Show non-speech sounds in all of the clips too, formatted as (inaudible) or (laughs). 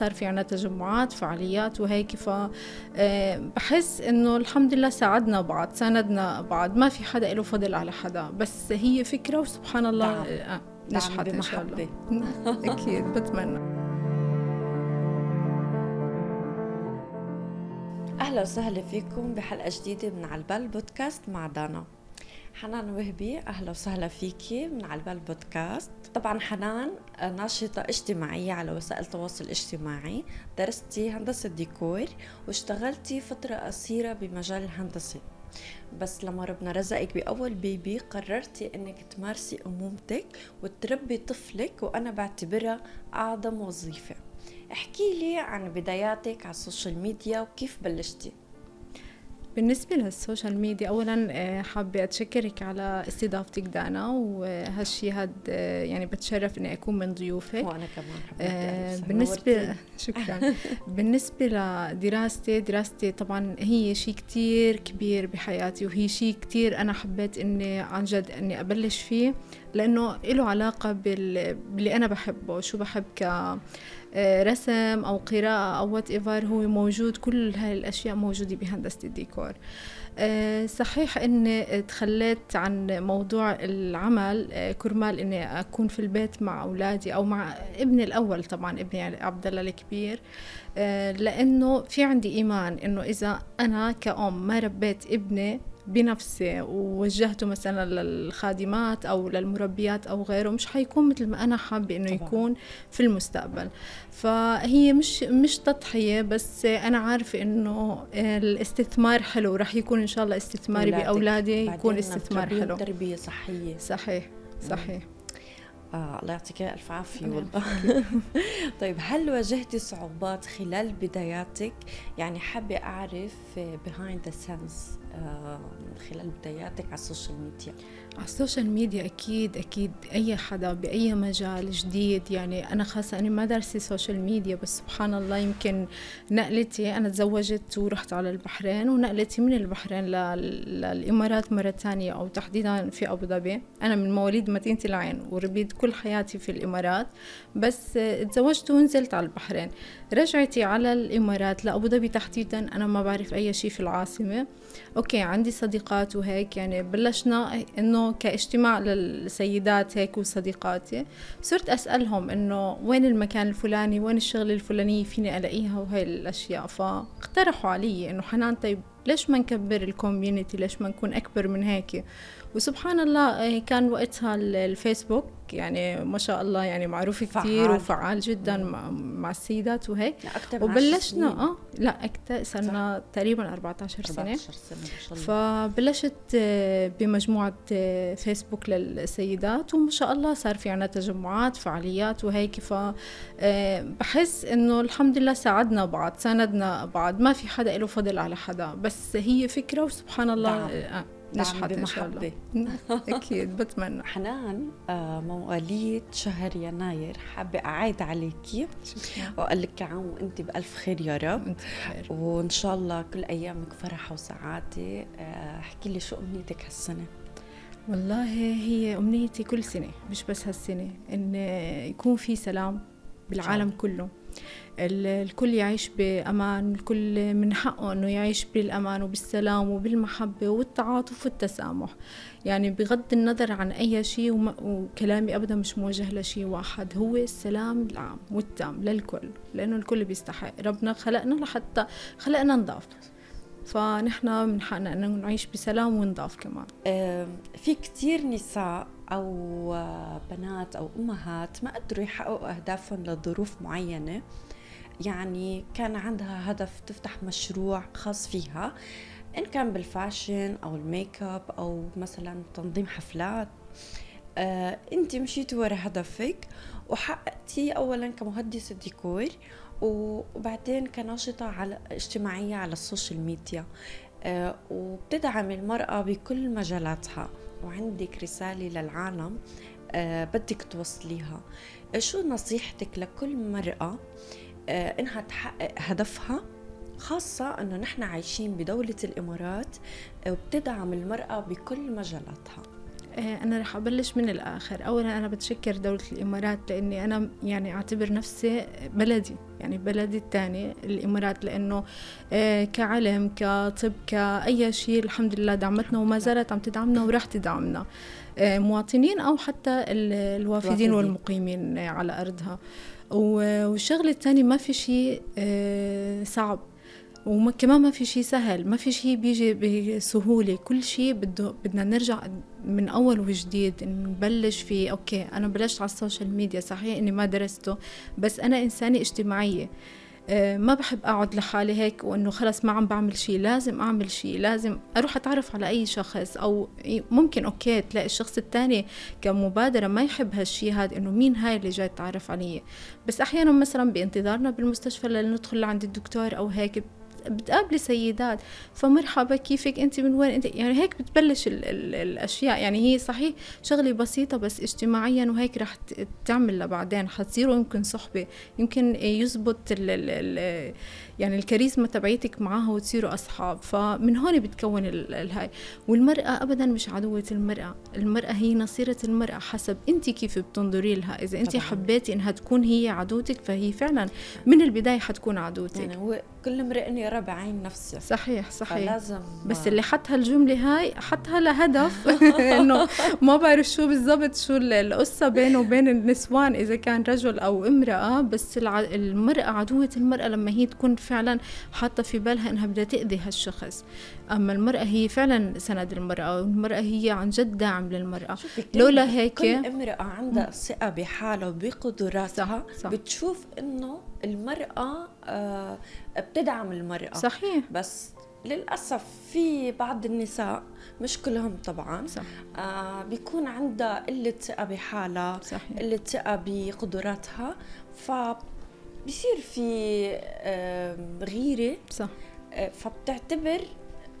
صار في عنا تجمعات فعاليات وهيك فبحس إنه الحمد لله ساعدنا بعض ساندنا بعض ما في حدا له فضل على حدا بس هي فكرة وسبحان الله دعم. نجحت إن شاء الله. (laughs) أكيد. بتمنى. أهلا وسهلا فيكم بحلقة جديدة من على البال بودكاست مع دانا. حنان وهبي أهلا وسهلا فيكي من على البال بودكاست. طبعا حنان ناشطة اجتماعية على وسائل التواصل الاجتماعي. درستي هندسة ديكور واشتغلتي فترة قصيرة بمجال الهندسة. بس لما ربنا رزقك بأول baby قررتي إنك تمارسي أمومتك وتربي طفلك وأنا بعتبرها أعظم وظيفة. احكي لي عن بداياتك على ال social media وكيف بلشتي؟ بالنسبة لل social media أولا آه، حابة أتشكرك على استضافتك دانا وهالشي هاد آه، يعني بتشرف إني أكون من ضيوفك. وأنا كمان آه بالنسبة (laughs) شكرا. بالنسبة لدراستي دراستي طبعا هي شيء كتير كبير بحياتي وهي شيء كتير أنا حبيت إني عن جد إني أبلش فيه لأنه له علاقة باللي أنا بحبه شو بحب ك رسم أو قراءة أو whatever هو موجود كل هاي الأشياء موجودة بهندسة الديكور آه، صحيح إني تخليت عن موضوع العمل آه، كرمال إني أكون في البيت مع أولادي أو مع ابني الأول طبعا ابني عبد الله الكبير. لأنه في عندي إيمان إنه إذا أنا كأم ما ربيت ابني بنفسي ووجهته مثلا للخادمات أو للمربيات أو غيره مش حيكون مثل ما أنا حابة إنه يكون في المستقبل. فهي مش مش تضحية بس أنا عارفة إنه الاستثمار حلو رح يكون إن شاء الله استثماري بأولادي يكون استثمار حلو. تربية صحية. صحيح صحيح. آه الله يعطيك الف عافية والله. (laughs) طيب هل واجهتي صعوبات خلال بداياتك؟ يعني حابة أعرف behind the scenes. آه خلال بداياتك على ال social media. على ال social media أكيد أكيد أي حدا بأي مجال جديد يعني أنا خاصة أنا ما دارسة social media بس سبحان الله يمكن نقلتي أنا تزوجت ورحت على البحرين ونقلتي من البحرين للإمارات مرة ثانية أو تحديدا في أبو ظبي. أنا من مواليد مدينة العين وربيت كل حياتي في الإمارات بس تزوجت ونزلت على البحرين. رجعتي على الإمارات لأبو ظبي تحديدا أنا ما بعرف أي شيء في العاصمة. okay عندي صديقات وهيك يعني بلشنا إنه كاجتماع للسيدات هيك وصديقاتي صرت أسألهم إنه وين المكان الفلاني؟ وين الشغلة الفلانية فيني ألاقيها؟ وهي الأشياء. فاقترحوا علي إنه حنان طيب ليش ما نكبر ال community ليش ما نكون أكبر من هيك؟ وسبحان الله إيه، كان وقتها الفيسبوك يعني ما شاء الله يعني معروف كثير وفعال جدا مع, مع السيدات وهيك. وبلشنا آه لا أكثر صرنا تقريبا 14 سنة. 14 سنة ما شاء الله. فبلشت آه، بمجموعة آه، فيسبوك للسيدات وما شاء الله صار في عنا تجمعات فعاليات وهيك. ف آه، بحس إنه الحمد لله ساعدنا بعض ساندنا بعض. ما في حدا له فضل على حدا بس هي فكرة وسبحان الله دعم. نجحت إن شاء الله. (laughs) أكيد بتمنى. حنان آه، مواليد شهر يناير. حابة أعيد عليكي وأقول لك عام وأنت بألف خير يا رب. أنت بخير. وإن شاء الله كل أيامك فرح وسعادة. آه، احكي لي شو أمنيتك هالسنة؟ والله هي أمنيتي كل سنة مش بس هالسنة إن يكون في سلام بالعالم كله. الكل يعيش بأمان الكل من حقه أنه يعيش بالأمان وبالسلام وبالمحبة والتعاطف والتسامح. يعني بغض النظر عن أي شيء وكلامي أبدا مش موجه لشيء واحد هو السلام العام والتام للكل لأنه الكل بيستحق. ربنا خلقنا لحتى خلقنا نضاف. فنحن من حقنا أنه نعيش بسلام ونضاف كمان. في كتير نساء أو بنات أو أمهات ما قدروا يحققوا أهدافهم لظروف معينة. يعني كان عندها هدف تفتح مشروع خاص فيها إن كان بال fashion أو الميك اب أو مثلا تنظيم حفلات. آه، انت مشيتي ورا هدفك وحققتي اولا كمهندسه ديكور وبعدين كناشطة على اجتماعية على ال social media. آه، وبتدعم المرأة بكل مجالاتها. وعندك رسالة للعالم آه، بدك توصليها. شو نصيحتك لكل مرأة إنها تحقق هدفها خاصة إنه نحن عايشين بدولة الإمارات آه، وبتدعم المرأة بكل مجالاتها. آه، أنا رح أبلش من الآخر. أولا أنا بتشكر دولة الإمارات لأني أنا يعني أعتبر نفسي بلدي يعني بلدي الثاني الإمارات لأنه آه، كعلم كطب كأي شيء الحمد لله دعمتنا وما زالت عم تدعمنا وراح تدعمنا. آه، مواطنين أو حتى الوافدين. والمقيمين على أرضها. والشغلة الثانية ما في شيء صعب. وكمان ما في شيء سهل ما في شيء بيجي بسهولة. كل شيء بده بدنا نرجع من أول وجديد نبلش فيه okay أنا بلشت على ال social media صحيح إني ما درسته بس أنا إنسانة اجتماعية. آه، ما بحب أقعد لحالي هيك وإنه خلص ما عم بعمل شيء لازم أعمل شيء لازم أروح أتعرف على أي شخص أو ممكن okay تلاقي الشخص الثاني كمبادرة ما يحب هالشيء هذا إنه مين هاي اللي جاي تتعرف علي بس أحيانا مثلا بانتظارنا بالمستشفى لندخل لعند الدكتور أو هيك بتقابلي سيدات فمرحبا كيفك؟ أنت من وين؟ انت يعني هيك بتبلش ال ال الأشياء. يعني هي صحيح شغلة بسيطة بس اجتماعيا وهيك رح تعمل لبعدين. حتصيروا يمكن صحبة. يمكن يزبط ال ال ال يعني الكاريزما تبعيتك معاها وتصيروا أصحاب. فمن هون بتكون الهاي والمرأة ابدا مش عدوة المرأة. المرأة هي نصيرة المرأة حسب أنت كيف بتنظري لها. إذا أنت حبيتي إنها تكون هي عدوتك فهي فعلا من البداية حتكون عدوتك. يعني هو كل امرئ يرى بعين نفسه. صحيح صحيح. فلازم بس اللي حط هالجمله هاي حطها لهدف. (laughs) (laughs) إنه ما بعرف شو بالضبط شو القصة بينه وبين النسوان إذا كان رجل أو امرأة. بس المرأة عدوة المرأة لما هي تكون فعلا حاطة في بالها إنها بدها تأذي هالشخص. أما المرأة هي فعلا سند المرأة والمراه هي عن جد داعم للمرأة لولا هيك كل امرأة عندها ثقة بحالها وبقدراتها صح. صح. بتشوف إنه المرأة آه بتدعم المرأة صحيح بس للأسف في بعض النساء مش كلهم طبعا صح. آه بيكون عندها قلة ثقة بحالها صحيح. قلة ثقة بقدراتها ف بصير في غيرة صح آه، فبتعتبر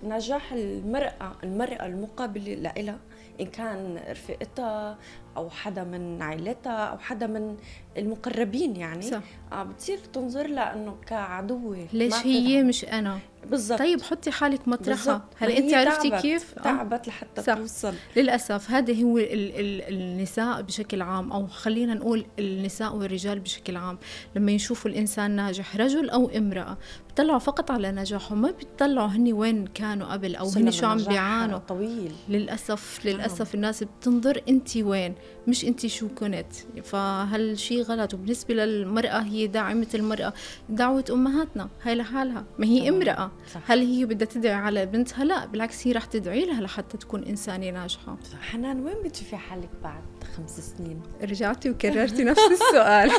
نجاح المرأة المرأة المقابلة لإلها إن كان رفيقتها أو حدا من عائلتها أو حدا من المقربين يعني صح. آه بتصير تنظر لها إنه كعدوة ليش هي مش أنا؟ بالضبط. طيب حطي حالك مطرحها هل انت عرفتي تعبت. كيف؟ تعبت لحتى صح. توصل. للأسف هذا هو ال ال النساء بشكل عام أو خلينا نقول النساء والرجال بشكل عام. لما يشوفوا الإنسان ناجح رجل أو امرأة بيطلعوا فقط على نجاحه ما بيطلعوا هني وين كانوا قبل أو هني شو عم بيعانوا. طويل. للأسف للأسف الناس بتنظر انت وين مش انت شو كنت. فهالشيء غلط وبالنسبة للمرأة هي داعمه المرأة دعوة أمهاتنا هاي لحالها. ما هي امرأة. صح. هل هي بدها تدعي على بنتها؟ لا بالعكس هي رح تدعي لها لحتى تكون إنسانة ناجحة. حنان وين بتشوفي حالك بعد خمس سنين؟ رجعتي وكررتي نفس السؤال.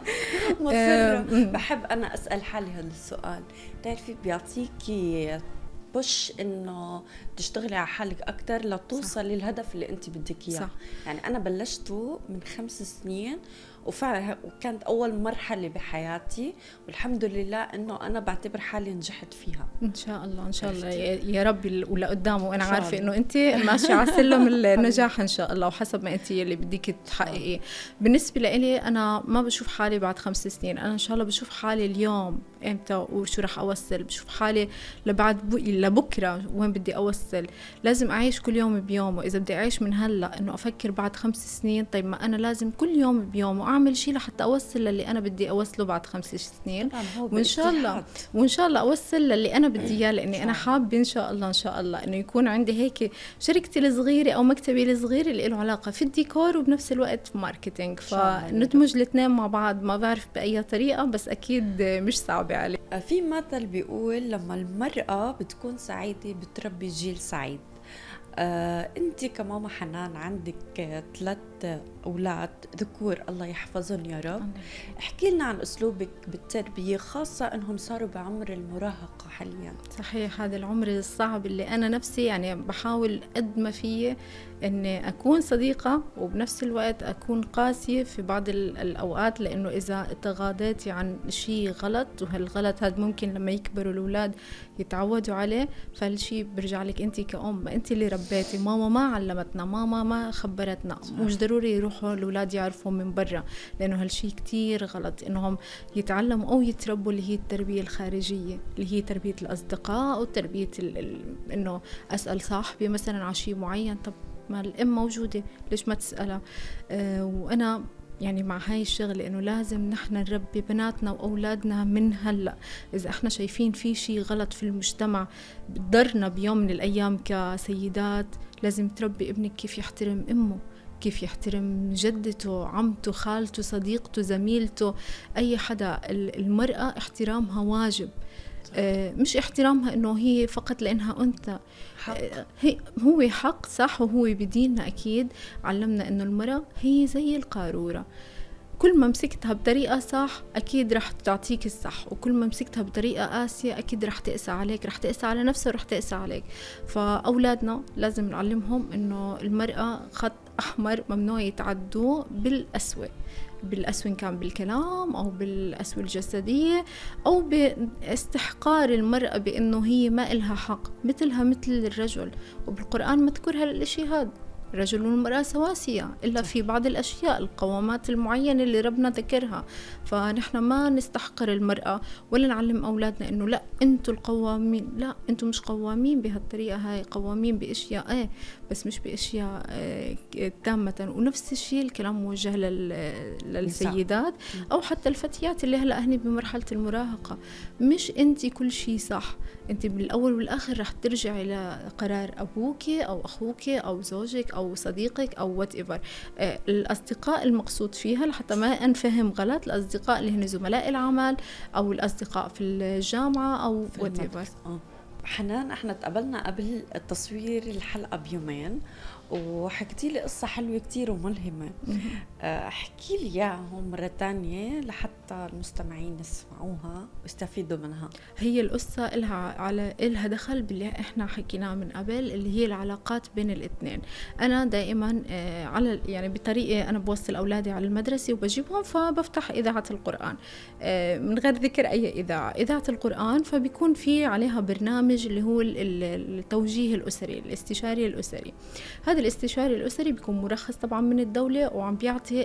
(laughs) مصرة. (laughs) بحب أنا أسأل حالي هذا السؤال. بتعرفي بيعطيكي بوش إنه تشتغلي على حالك أكثر لتوصلي للهدف اللي أنت بدك إياه. يعني أنا بلشته من خمس سنين وفعلا وكانت أول مرحلة بحياتي والحمد لله إنه أنا بعتبر حالي نجحت فيها. إن شاء الله إن شاء الله. يا ربي ولقدام وأنا عارفة إنه أنت ماشية على سلم (laughs) النجاح إن شاء الله وحسب ما أنت اللي بدك تحققي. بالنسبة لي أنا ما بشوف حالي بعد خمس سنين. أنا إن شاء الله بشوف حالي اليوم. إمتى وشو رح أوصل؟ بشوف حالي لبعد بو... لبكرة وين بدي أوصل؟ لازم أعيش كل يوم بيومه اذا بدي أعيش من هلأ إنه أفكر بعد خمس سنين طيب ما أنا لازم كل يوم بيومه أعمل شيء لحتى أوصل للي أنا بدي أوصله بعد خمس سنين. وإن شاء الله وإن شاء الله أوصل للي أنا بدي إياه لأني أنا حابة إن شاء الله إن شاء الله إنه يكون عندي هيك شركتي الصغيرة أو مكتبي الصغير اللي له علاقة في الديكور وبنفس الوقت في marketing فندمج الاثنين مع بعض ما بعرف بأي طريقة بس أكيد مش صعبة. علي في مثل بيقول لما المرأة بتكون سعيدة بتربي جيل سعيد. آه، انت كماما حنان عندك ثلاث أولاد ذكور الله يحفظهم يا رب. احكي لنا عن أسلوبك بالتربية خاصة إنهم صاروا بعمر المراهقة حاليا. صحيح هذا العمر الصعب اللي أنا نفسي يعني بحاول قد ما فيي إني أكون صديقة وبنفس الوقت أكون قاسية في بعض الأوقات لأنه إذا تغاضيتي عن شيء غلط وهالغلط هذا ممكن لما يكبروا الأولاد يتعودوا عليه فهالشيء برجع لك أنت كأم أنت اللي ربيتي. ماما ما علمتنا ماما ما خبرتنا. مش ضروري يروحوا الاولاد يعرفوا من برا لأنه هالشيء كتير غلط إنهم يتعلموا أو يتربوا اللي هي التربية الخارجية اللي هي تربية الأصدقاء أو تربية إنه أسأل صاحبي مثلا على شيء معين طب ما الأم موجودة ليش ما تسألها؟ آه وأنا يعني مع هاي الشغلة إنه لازم نحن نربي بناتنا وأولادنا من هلأ. إذا إحنا شايفين في شيء غلط في المجتمع بضرنا بيوم من الأيام كسيدات لازم تربي ابنك كيف يحترم أمه. كيف يحترم جدته عمته خالته صديقته زميلته أي حدا. المرأة احترامها واجب. آه، مش احترامها إنه هي فقط لإنها أنثى. حق. آه، هي هو حق صح وهو بديننا أكيد. علمنا إنه المرأة هي زي القارورة. كل ما مسكتها بطريقة صح أكيد رح تعطيك الصح. وكل ما مسكتها بطريقة قاسية أكيد رح تقسى عليك. رح تقسى على نفسها ورح تقسى عليك. فأولادنا لازم نعلمهم إنه المرأة خط أحمر ممنوع يتعدوه بالأسوأ بالأسوأ إن كان بالكلام أو بالأسوأ الجسدية أو باستحقار المرأة بأنه هي ما إلها حق مثلها مثل الرجل. وبالقرآن مذكور هالإشي هذا الرجل والمرأة سواسية إلا في بعض الأشياء القوامات المعينة اللي ربنا ذكرها. فنحن ما نستحقر المرأة ولا نعلم أولادنا إنه لا أنتوا القوامين لا أنتوا مش قوامين بهالطريقة هاي قوامين بأشياء إيه بس مش بأشياء آه، تامة. ونفس الشيء الكلام موجه للسيدات أو حتى الفتيات اللي هلأ هني بمرحلة المراهقة. مش أنت كل شيء صح. أنت بالأول والآخر رح ترجعي لقرار أبوك أو أخوك أو زوجك أو صديقك أو whatever آه، الأصدقاء المقصود فيها لحتى ما أنفهم غلط الأصدقاء اللي هن زملاء العمل أو الأصدقاء في الجامعة أو whatever حنان إحنا تقابلنا قبل تصوير الحلقة بيومين وحكيتي لي قصة حلوة كتير وملهمة. آه، أحكي لي إياهم مرة تانية لحتى المستمعين يسمعوها ويستفيدوا منها. هي القصة إلها على إلها دخل باللي إحنا حكيناه من قبل اللي هي العلاقات بين الاثنين أنا دائما آه، على يعني بطريقة أنا بوصل أولادي على المدرسة وبجيبهم فبفتح إذاعة القرآن. آه، من غير ذكر أي إذاعة. إذاعة القرآن فبيكون في عليها برنامج اللي هو التوجيه الأسري الاستشاري الأسري. هذا الاستشاري الأسري بيكون مرخص طبعا من الدولة وعم بيعطي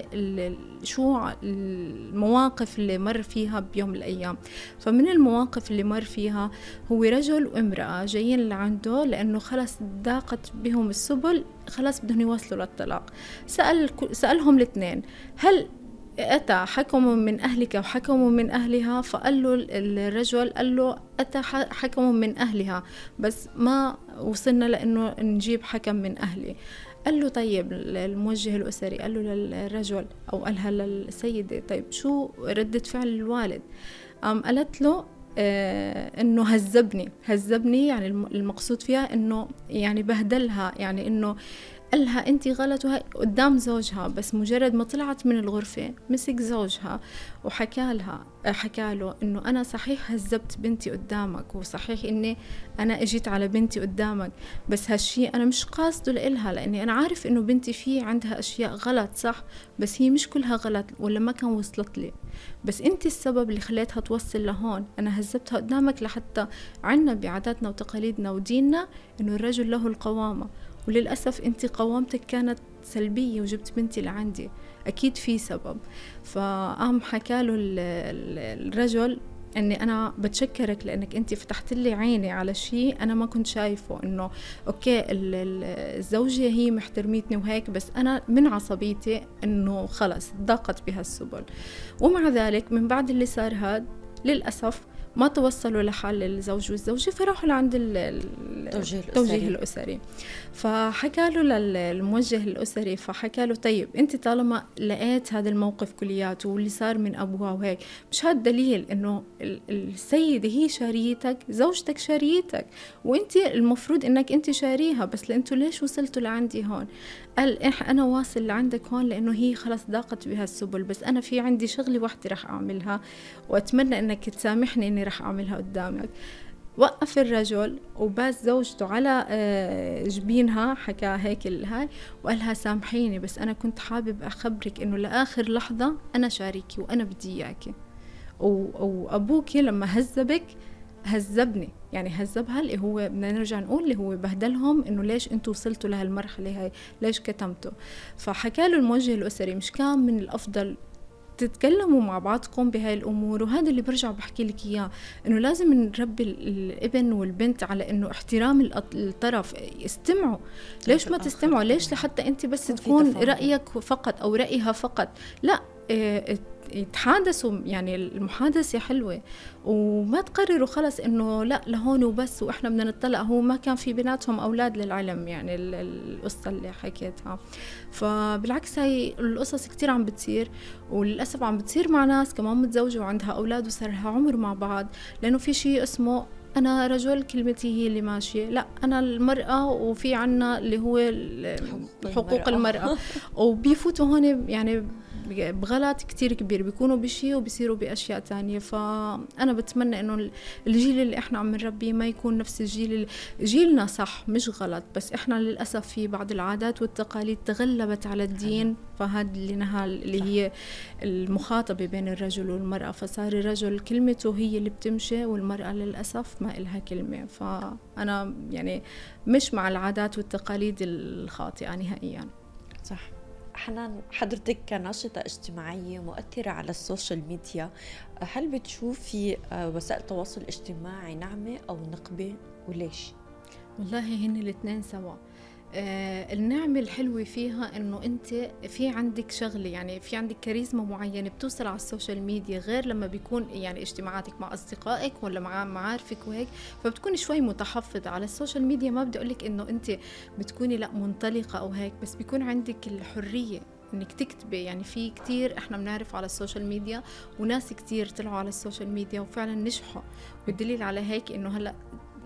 شو المواقف اللي مر فيها بيوم من الأيام. فمن المواقف اللي مر فيها هو رجل وامرأة جايين لعنده لأنه خلص ضاقت بهم السبل خلص بدهم يوصلوا للطلاق. سأل سألهم الاثنين هل أتى حكم من أهلك وحكم من أهلها؟ فقال له الرجل قال له أتى حكم من أهلها بس ما وصلنا لأنه نجيب حكم من أهلي. قال له طيب الموجه الأسري قال له للرجل أو قالها للسيدة طيب شو ردة فعل الوالد؟ قام قالت له آه إنه هذبني هذبني يعني المقصود فيها إنه يعني بهدلها يعني إنه قالها انت غلط وهي قدام زوجها بس مجرد ما طلعت من الغرفة مسك زوجها وحكى لها حكى له إنه أنا صحيح هذبت بنتي قدامك وصحيح إني أنا إجيت على بنتي قدامك بس هالشي أنا مش قاصده لإلها لإني أنا عارف إنه بنتي في عندها أشياء غلط صح؟ بس هي مش كلها غلط ولا ما كان وصلت لي. بس انت السبب اللي خليتها توصل لهون أنا هذبتها قدامك لحتى عنا بعاداتنا وتقاليدنا وديننا إنه الرجل له القوامة. وللأسف أنت قوامتك كانت سلبية وجبت بنتي لعندي أكيد في سبب. فقام حكى له الرجل إني أنا بتشكرك لأنك أنت فتحت لي عيني على شيء أنا ما كنت شايفه إنه okay الزوجة هي محترميتني وهيك بس أنا من عصبيتي إنه خلص ضاقت بها السبل ومع ذلك من بعد اللي صار هاد للأسف ما توصلوا لحل الزوج والزوجة فراحوا لعند التوجيه الأسري, الأسري. فحكى له للموجه الأسري فحكى له طيب أنت طالما لقيت هذا الموقف كلياته واللي صار من أبوها وهيك مش هذا دليل إنه السيدة هي شاريتك زوجتك شاريتك وأنت المفروض إنك أنت شاريها بس لأنتوا ليش وصلتوا لعندي هون قال أنا واصل لعندك هون لأنه هي خلص ضاقت بها السبل بس أنا في عندي شغلة واحدة رح أعملها وأتمنى إنك تسامحني إني رح أعملها قدامك. وقف الرجل وباس زوجته على آه، جبينها حكى هيك الهاي وقالها سامحيني بس أنا كنت حابب أخبرك إنه لآخر لحظة أنا شاريكي وأنا بدي إياكي. وأبوك لما هذبك هذبني يعني هذبها اللي هو بدنا نرجع نقول اللي هو بهدلهم إنه ليش أنتم وصلتوا لهالمرحلة هاي؟ ليش كتمتوا؟ فحكى له الموجه الأسري مش كان من الأفضل تتكلموا مع بعضكم بهاي الأمور وهذا اللي برجع بحكي لك إياه. إنه لازم نربي الابن والبنت على إنه احترام الطرف. استمعوا. ليش ما تستمعوا؟ ليش لحتى أنت بس تكون رأيك فقط أو رأيها فقط؟ لا. يتحادثوا يعني المحادثة حلوة وما تقرروا خلص إنه لا لهون وبس وإحنا بدنا نطلع. هو ما كان في بيناتهم أولاد للعلم يعني القصة اللي حكيتها. فبالعكس هاي القصص كتير عم بتصير وللأسف عم بتصير مع ناس كمان متزوجة وعندها أولاد وصار لها عمر مع بعض لأنه في شيء اسمه أنا رجل كلمتي هي اللي ماشية. لا أنا المرأة وفي عنا اللي هو حقوق المرأة. وبيفوتوا هون يعني بغلط كتير كبير بيكونوا بشيء وبيصيروا بأشياء تانية. فأنا بتمنى إنه الجيل اللي إحنا عم نربيه ما يكون نفس الجيل جيلنا صح مش غلط. بس إحنا للأسف في بعض العادات والتقاليد تغلبت على الدين. فهذا اللي نهال اللي هي المخاطبة بين الرجل والمرأة. فصار الرجل كلمته هي اللي بتمشي والمرأة للأسف ما إلها كلمة. فأنا يعني مش مع العادات والتقاليد الخاطئة نهائيا. صح. حنان حضرتك كناشطة اجتماعية مؤثرة على السوشيال ميديا هل بتشوفي آه، وسائل التواصل الاجتماعي نعمة أو نقبة وليش؟ والله هن الاثنين سوا النعمة الحلوة فيها إنه أنت في عندك شغلة يعني في عندك كاريزما معينة بتوصل على ال social media غير لما بيكون يعني اجتماعاتك مع أصدقائك ولا مع معارفك وهيك فبتكوني شوي متحفظة. على ال social media ما بدي أقول لك إنه أنت بتكوني لا منطلقة أو هيك بس بيكون عندك الحرية إنك تكتبي. يعني في كتير إحنا بنعرف على ال social media وناس كتير طلعوا على ال social media وفعلا نجحوا. والدليل على هيك إنه هلأ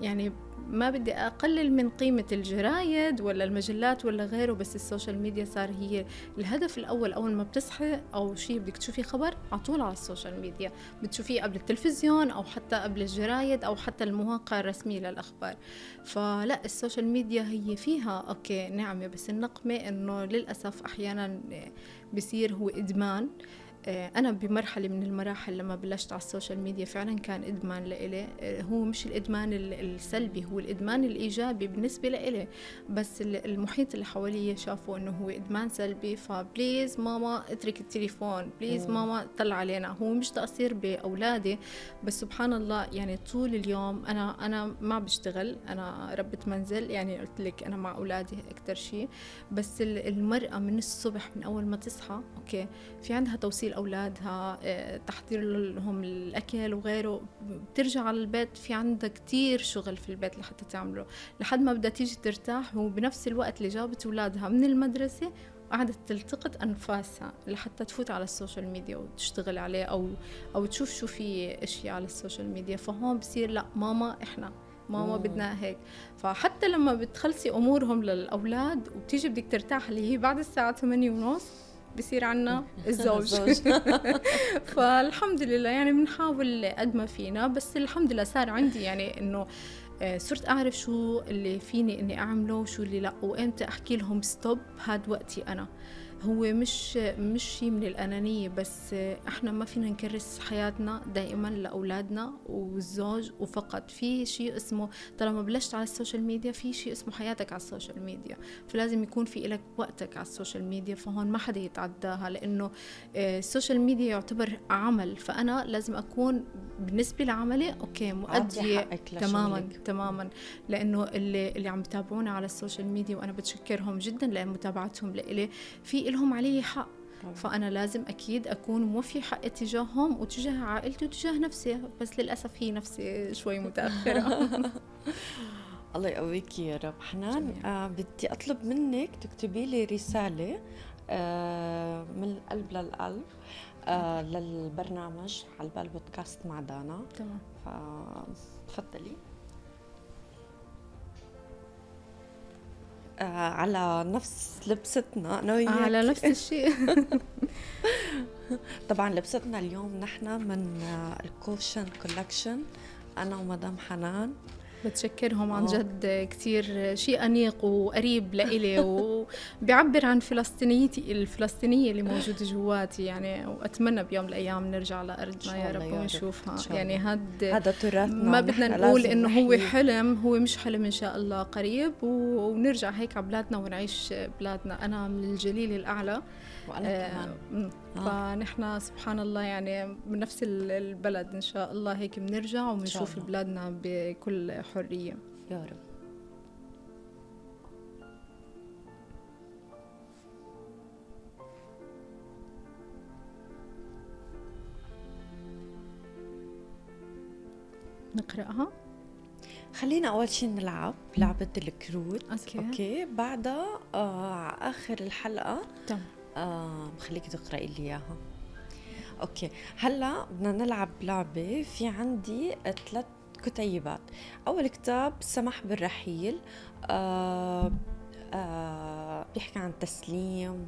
يعني ما بدي أقلل من قيمة الجرايد ولا المجلات ولا غيره بس ال social media صار هي الهدف الأول. أول ما بتصحي أو شيء بدك تشوفي خبر على طول على ال social media. بتشوفيه قبل التلفزيون أو حتى قبل الجرايد أو حتى المواقع الرسمية للأخبار. فلا ال social media هي فيها okay نعمة بس النقمة إنه للأسف أحيانا بصير هو إدمان. آه، أنا بمرحلة من المراحل لما بلشت على ال social media فعلا كان إدمان لإلي. آه، هو مش الإدمان السلبي هو الإدمان الإيجابي بالنسبة لإلي. بس المحيط اللي حوالي شافوا إنه هو إدمان سلبي ف please ماما اترك التليفون please ماما طلع علينا. هو مش تقصير بأولادي بس سبحان الله يعني طول اليوم أنا أنا ما بشتغل أنا ربة منزل. يعني قلت لك أنا مع أولادي أكثر شيء بس المرأة من الصبح من أول ما تصحى okay في عندها توصيل أولادها آه، تحضير لهم الأكل وغيره. بترجع على البيت في عندها كتير شغل في البيت لحتى تعمله. لحد ما بدها تيجي ترتاح وبنفس الوقت اللي جابت أولادها من المدرسة قعدت تلتقط أنفاسها لحتى تفوت على ال social media وتشتغل عليه أو أو تشوف شو في أشياء على ال social media. فهون بصير لا ماما إحنا ماما بدنا هيك. فحتى لما بتخلصي أمورهم للأولاد وبتيجي بدك ترتاح اللي هي بعد الساعة 8 ونص بصير عنا (laughs) الزوج. (laughs) فالحمد لله يعني بنحاول قد ما فينا بس الحمد لله صار عندي يعني إنه آه، صرت أعرف شو اللي فيني إني أعمله وشو اللي لأ وإمتى أحكي لهم stop هاد وقتي أنا. هو مش مش شيء من الأنانية بس إحنا ما فينا نكرس حياتنا دائما لأولادنا والزوج وفقط في شيء اسمه طالما بلشت على ال social media في شيء اسمه حياتك على ال social media فلازم يكون في لك وقتك على ال social media فهون ما حدا يتعداها لأنه آه، ال social media يعتبر عمل فأنا لازم أكون بالنسبة لعملي okay مؤدية تماما تماما لأنه اللي اللي عم يتابعونا على ال social media وأنا بتشكرهم جدا لمتابعتهم لإلي في لهم علي حق. فأنا لازم أكيد أكون موفي حق تجاههم وتجاه عائلتي وتجاه نفسي بس للأسف هي نفسي شوي متأخرة. (laughs) الله يقويك يا رب. حنان آه بدي أطلب منك تكتبي لي رسالة آه من القلب للقلب آه للبرنامج على البال بودكاست مع دانا. تمام. فتفضلي على نفس لبستنا. أنا وياك على نفس الشيء. (laughs) طبعا لبستنا اليوم نحن من الكوشن collection أنا ومدام حنان. بتشكرهم عن جد كثير شيء أنيق وقريب لإلي (laughs) وبيعبر عن فلسطينيتي الفلسطينية اللي موجودة جواتي يعني وأتمنى بيوم من الأيام نرجع لأرضنا يا رب ونشوفها. يعني هاد هذا تراثنا ما بدنا نقول إنه هو حلم هو مش حلم إن شاء الله قريب ونرجع هيك على بلادنا ونعيش بلادنا. أنا من الجليل الأعلى. وأنا آه كمان آه. فنحن سبحان الله يعني من نفس البلد إن شاء الله هيك بنرجع وبنشوف بلادنا بكل حرية. يا رب. نقرأها؟ خلينا أول شيء نلعب لعبة الكروت. أوكي. okay. بعدها آه آخر الحلقة تمام. آه بخليكي تقرأي لي إياها. okay. هلأ بدنا نلعب لعبة. في عندي ثلاث كتيبات. أول كتاب سمح بالرحيل. آه آه بيحكي عن تسليم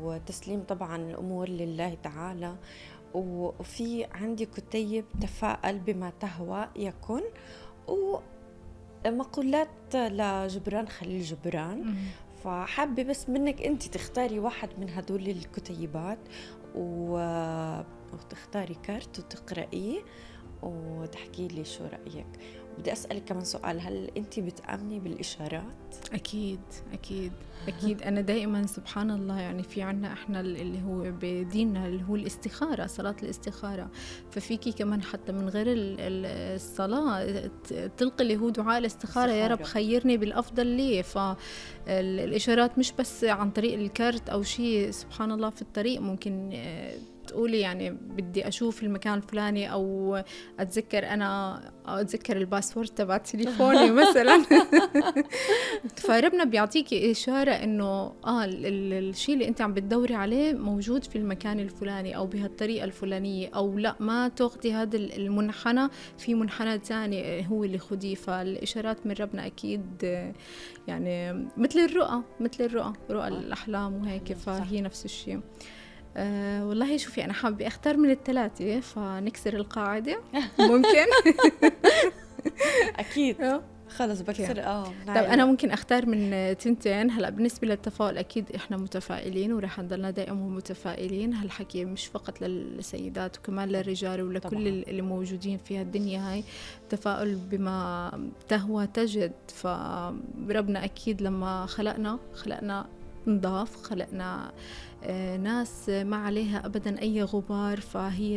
وتسليم طبعا الأمور لله تعالى. وفي عندي كتيب تفاءل بما تهوى يكن ومقولات لجبران خليل جبران. فحابة بس منك أنت تختاري واحد من هدول الكتيبات و... وتختاري كارت وتقرأيه وتحكي لي شو رأيك. بدي أسألك كمان سؤال هل أنت بتأمني بالإشارات؟ أكيد أكيد أكيد. أنا دائما سبحان الله يعني في عنا إحنا اللي هو بديننا اللي هو الاستخارة صلاة الاستخارة. ففيكي كمان حتى من غير الصلاة تلقي اللي هو دعاء الاستخارة يا رب خيرني بالأفضل لي. فالإشارات مش بس عن طريق الكارت أو شيء سبحان الله في الطريق ممكن تقولي يعني بدي أشوف المكان الفلاني أو أتذكر أنا أو أتذكر الباسورد تبع تليفوني (laughs) مثلا. (laughs) فربنا بيعطيكي إشارة إنه آه الشيء اللي أنت عم بتدوري عليه موجود في المكان الفلاني أو بهالطريقة الفلانية أو لا ما تاخذي هذا المنحنى في منحنى ثاني هو اللي خديه. فالإشارات من ربنا أكيد يعني مثل الرؤى مثل الرؤى رؤى الأحلام وهيك فهي نفس الشيء أه والله شوفي أنا حابة أختار من الثلاثة فنكسر القاعدة. (laughs) ممكن؟ أكيد. (laughs) خلص بكسر. آه طيب أنا ممكن أختار من تنتين. هلا بالنسبة للتفاؤل أكيد إحنا متفائلين ورح نضلنا دائما متفائلين. هالحكي مش فقط للسيدات وكمان للرجال ولكل طبعا. اللي موجودين في هالدنيا هاي. تفاؤل بما تهوى تجد. فربنا أكيد لما خلقنا خلقنا نضاف خلقنا آه، ناس ما عليها ابدا أي غبار فهي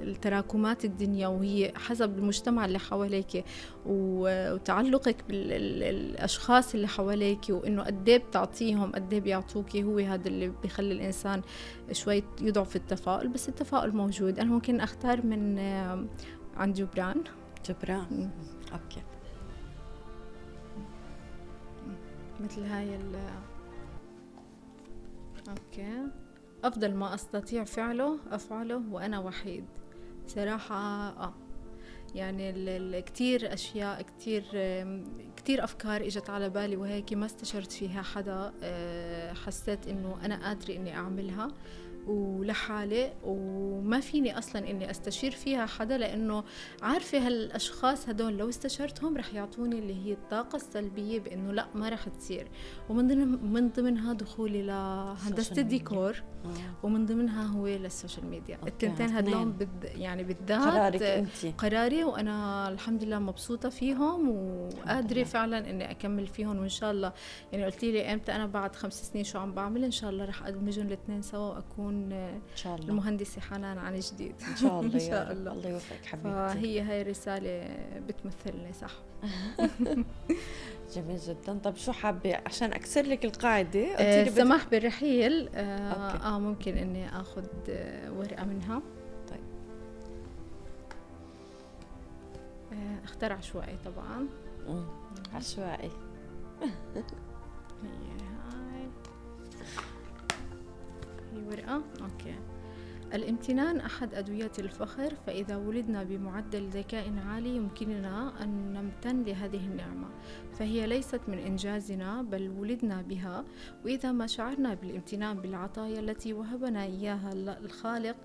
التراكمات الدنيا وهي حسب المجتمع اللي حواليك وتعلقك بالاشخاص اللي حواليك وإنه قد إيه بتعطيهم قد إيه بيعطوكي هو هذا اللي بيخلي الإنسان شوي يضعف التفاؤل بس التفاؤل موجود. أنا ممكن أختار من آه، عن جبران. جبران. أوكي. مثل هاي أوكي. أفضل ما أستطيع فعله أفعله وأنا وحيد. صراحة آه. يعني كتير أشياء كتير كتير أفكار إجت على بالي وهيك ما استشرت فيها حدا آه، حسيت إنه أنا قادرة إني أعملها. ولحالي وما فيني أصلا إني أستشير فيها حدا لأنه عارفة هالأشخاص هدول لو استشرتهم رح يعطوني اللي هي الطاقة السلبية بإنه لأ ما رح تصير. ومن ضمن من ضمنها دخولي لهندسه الديكور. ومن ضمنها هو لل social media. التنتين هدول بد يعني بالذات قرارك أنت. قراري وأنا الحمد لله مبسوطة فيهم وقادرة فعلا إني أكمل فيهم. وإن شاء الله يعني قلت لي إمتى أنا بعد خمس سنين شو عم بعمل؟ إن شاء الله رح أدمجهم الاثنين سوا وأكون تكون إن شاء الله. المهندسة حنان عن جديد. إن شاء الله (laughs) إن شاء الله. الله يوفقك حبيبتي. فهي هاي الرسالة بتمثلني صح؟ (laughs) جميل جدا. طب شو حابة؟ عشان أكسر لك القاعدة آه السماح بالرحيل. آه, آه ممكن إني آخذ آه ورقة منها. طيب. آه اختار عشوائي طبعا. عشوائي (laughs) هي ورقة. أوكي. الامتنان أحد أدوية الفخر فإذا ولدنا بمعدل ذكاء عالي يمكننا أن نمتن لهذه النعمة. فهي ليست من إنجازنا بل ولدنا بها. وإذا ما شعرنا بالامتنان بالعطايا التي وهبنا إياها الخالق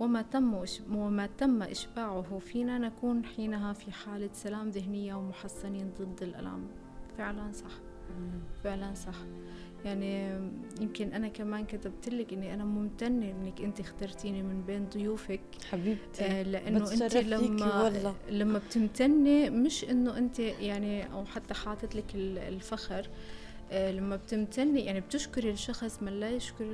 وما تم وما تم إشباعه فينا نكون حينها في حالة سلام ذهنية ومحصنين ضد الألم. فعلا صح. فعلا صح. يعني يمكن أنا كمان كتبت لك إني أنا ممتنة إنك أنت اخترتيني من بين ضيوفك حبيبتي آه لأنه أنت لما والله. لما بتمتني مش إنه أنت يعني أو حتى حاطط لك الفخر آه لما بتمتني يعني بتشكري الشخص من لا يشكر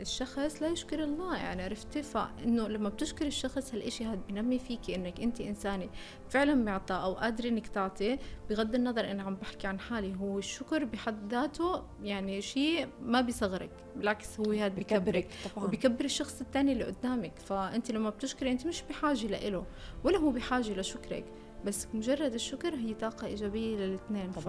الشخص لا يشكر الله يعني عرفتي فانه لما بتشكر الشخص هالشيء هذا بنمي فيكي إنك انت إنسانة فعلا معطى أو قادرة إنك تعطي بغض النظر أنا عم بحكي عن حالي هو الشكر بحد ذاته يعني شيء ما بيصغرك بالعكس هو هذا بكبرك طبعا. وبكبر الشخص الثاني اللي قدامك فانت لما بتشكري انت مش بحاجة لإله ولا هو بحاجة لشكرك. بس مجرد الشكر هي طاقة إيجابية للإثنين ف...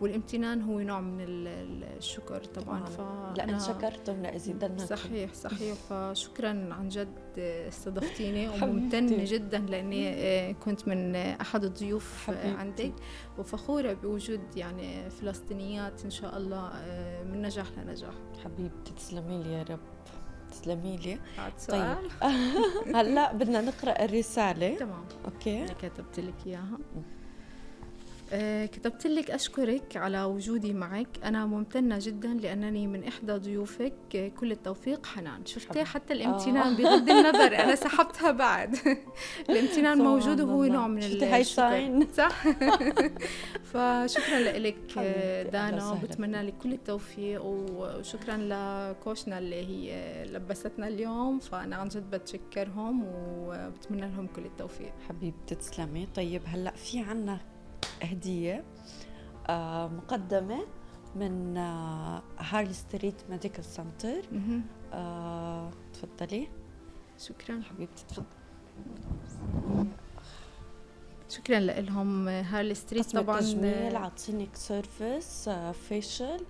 والامتنان هو نوع من الشكر طبعا, طبعا. ف... لأن شكرتم لأزيدنكم صحيح صحيح فشكرا عن جد استضفتيني وممتنة جدا لأني آه، كنت من أحد الضيوف حبيبتي. عندك وفخورة بوجود يعني فلسطينيات إن شاء الله آه، من نجاح لنجاح. حبيبتي تسلمي لي يا رب. تسلمي لي. طيب. (laughs) هلا بدنا نقرأ الرسالة. تمام. أوكي. أنا كتبت لك إياها. كتبت لك أشكرك على وجودي معك. أنا ممتنة جدا لأنني من إحدى ضيوفك. كل التوفيق حنان. شفتي؟ حتى الامتنان آه. بغض النظر أنا سحبتها بعد. (laughs) الامتنان موجود وهو نوع من الشكر. (laughs) صح؟ (laughs) فشكرا لك دانا وبتمنى لك كل التوفيق وشكرا لكوشنا اللي هي لبستنا اليوم. فأنا عن جد بتشكرهم وبتمنى لهم كل التوفيق. حبيبتي تسلمي. طيب هلأ في عنا هدية آه، مقدمة من Harley Street Medical Center تفضلي. شكرا. حبيبتي تفضلي. شكرا لهم Harley Street طبعا تجميل عاطينك service facial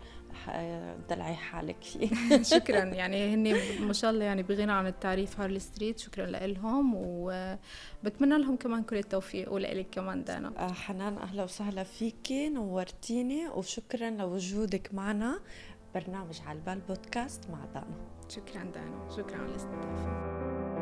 دلعي حالك فيه. (laughs) شكرا. (laughs) يعني هن ما شاء الله يعني بغنى عن التعريف Harley Street. شكرا لهم وبتمنى لهم كمان كل التوفيق ولك كمان دانا. آه، حنان أهلا وسهلا فيكي. نورتيني. وشكرا لوجودك معنا. برنامج على البال بودكاست مع دانا. شكرا دانا. شكرا على الاستضافة.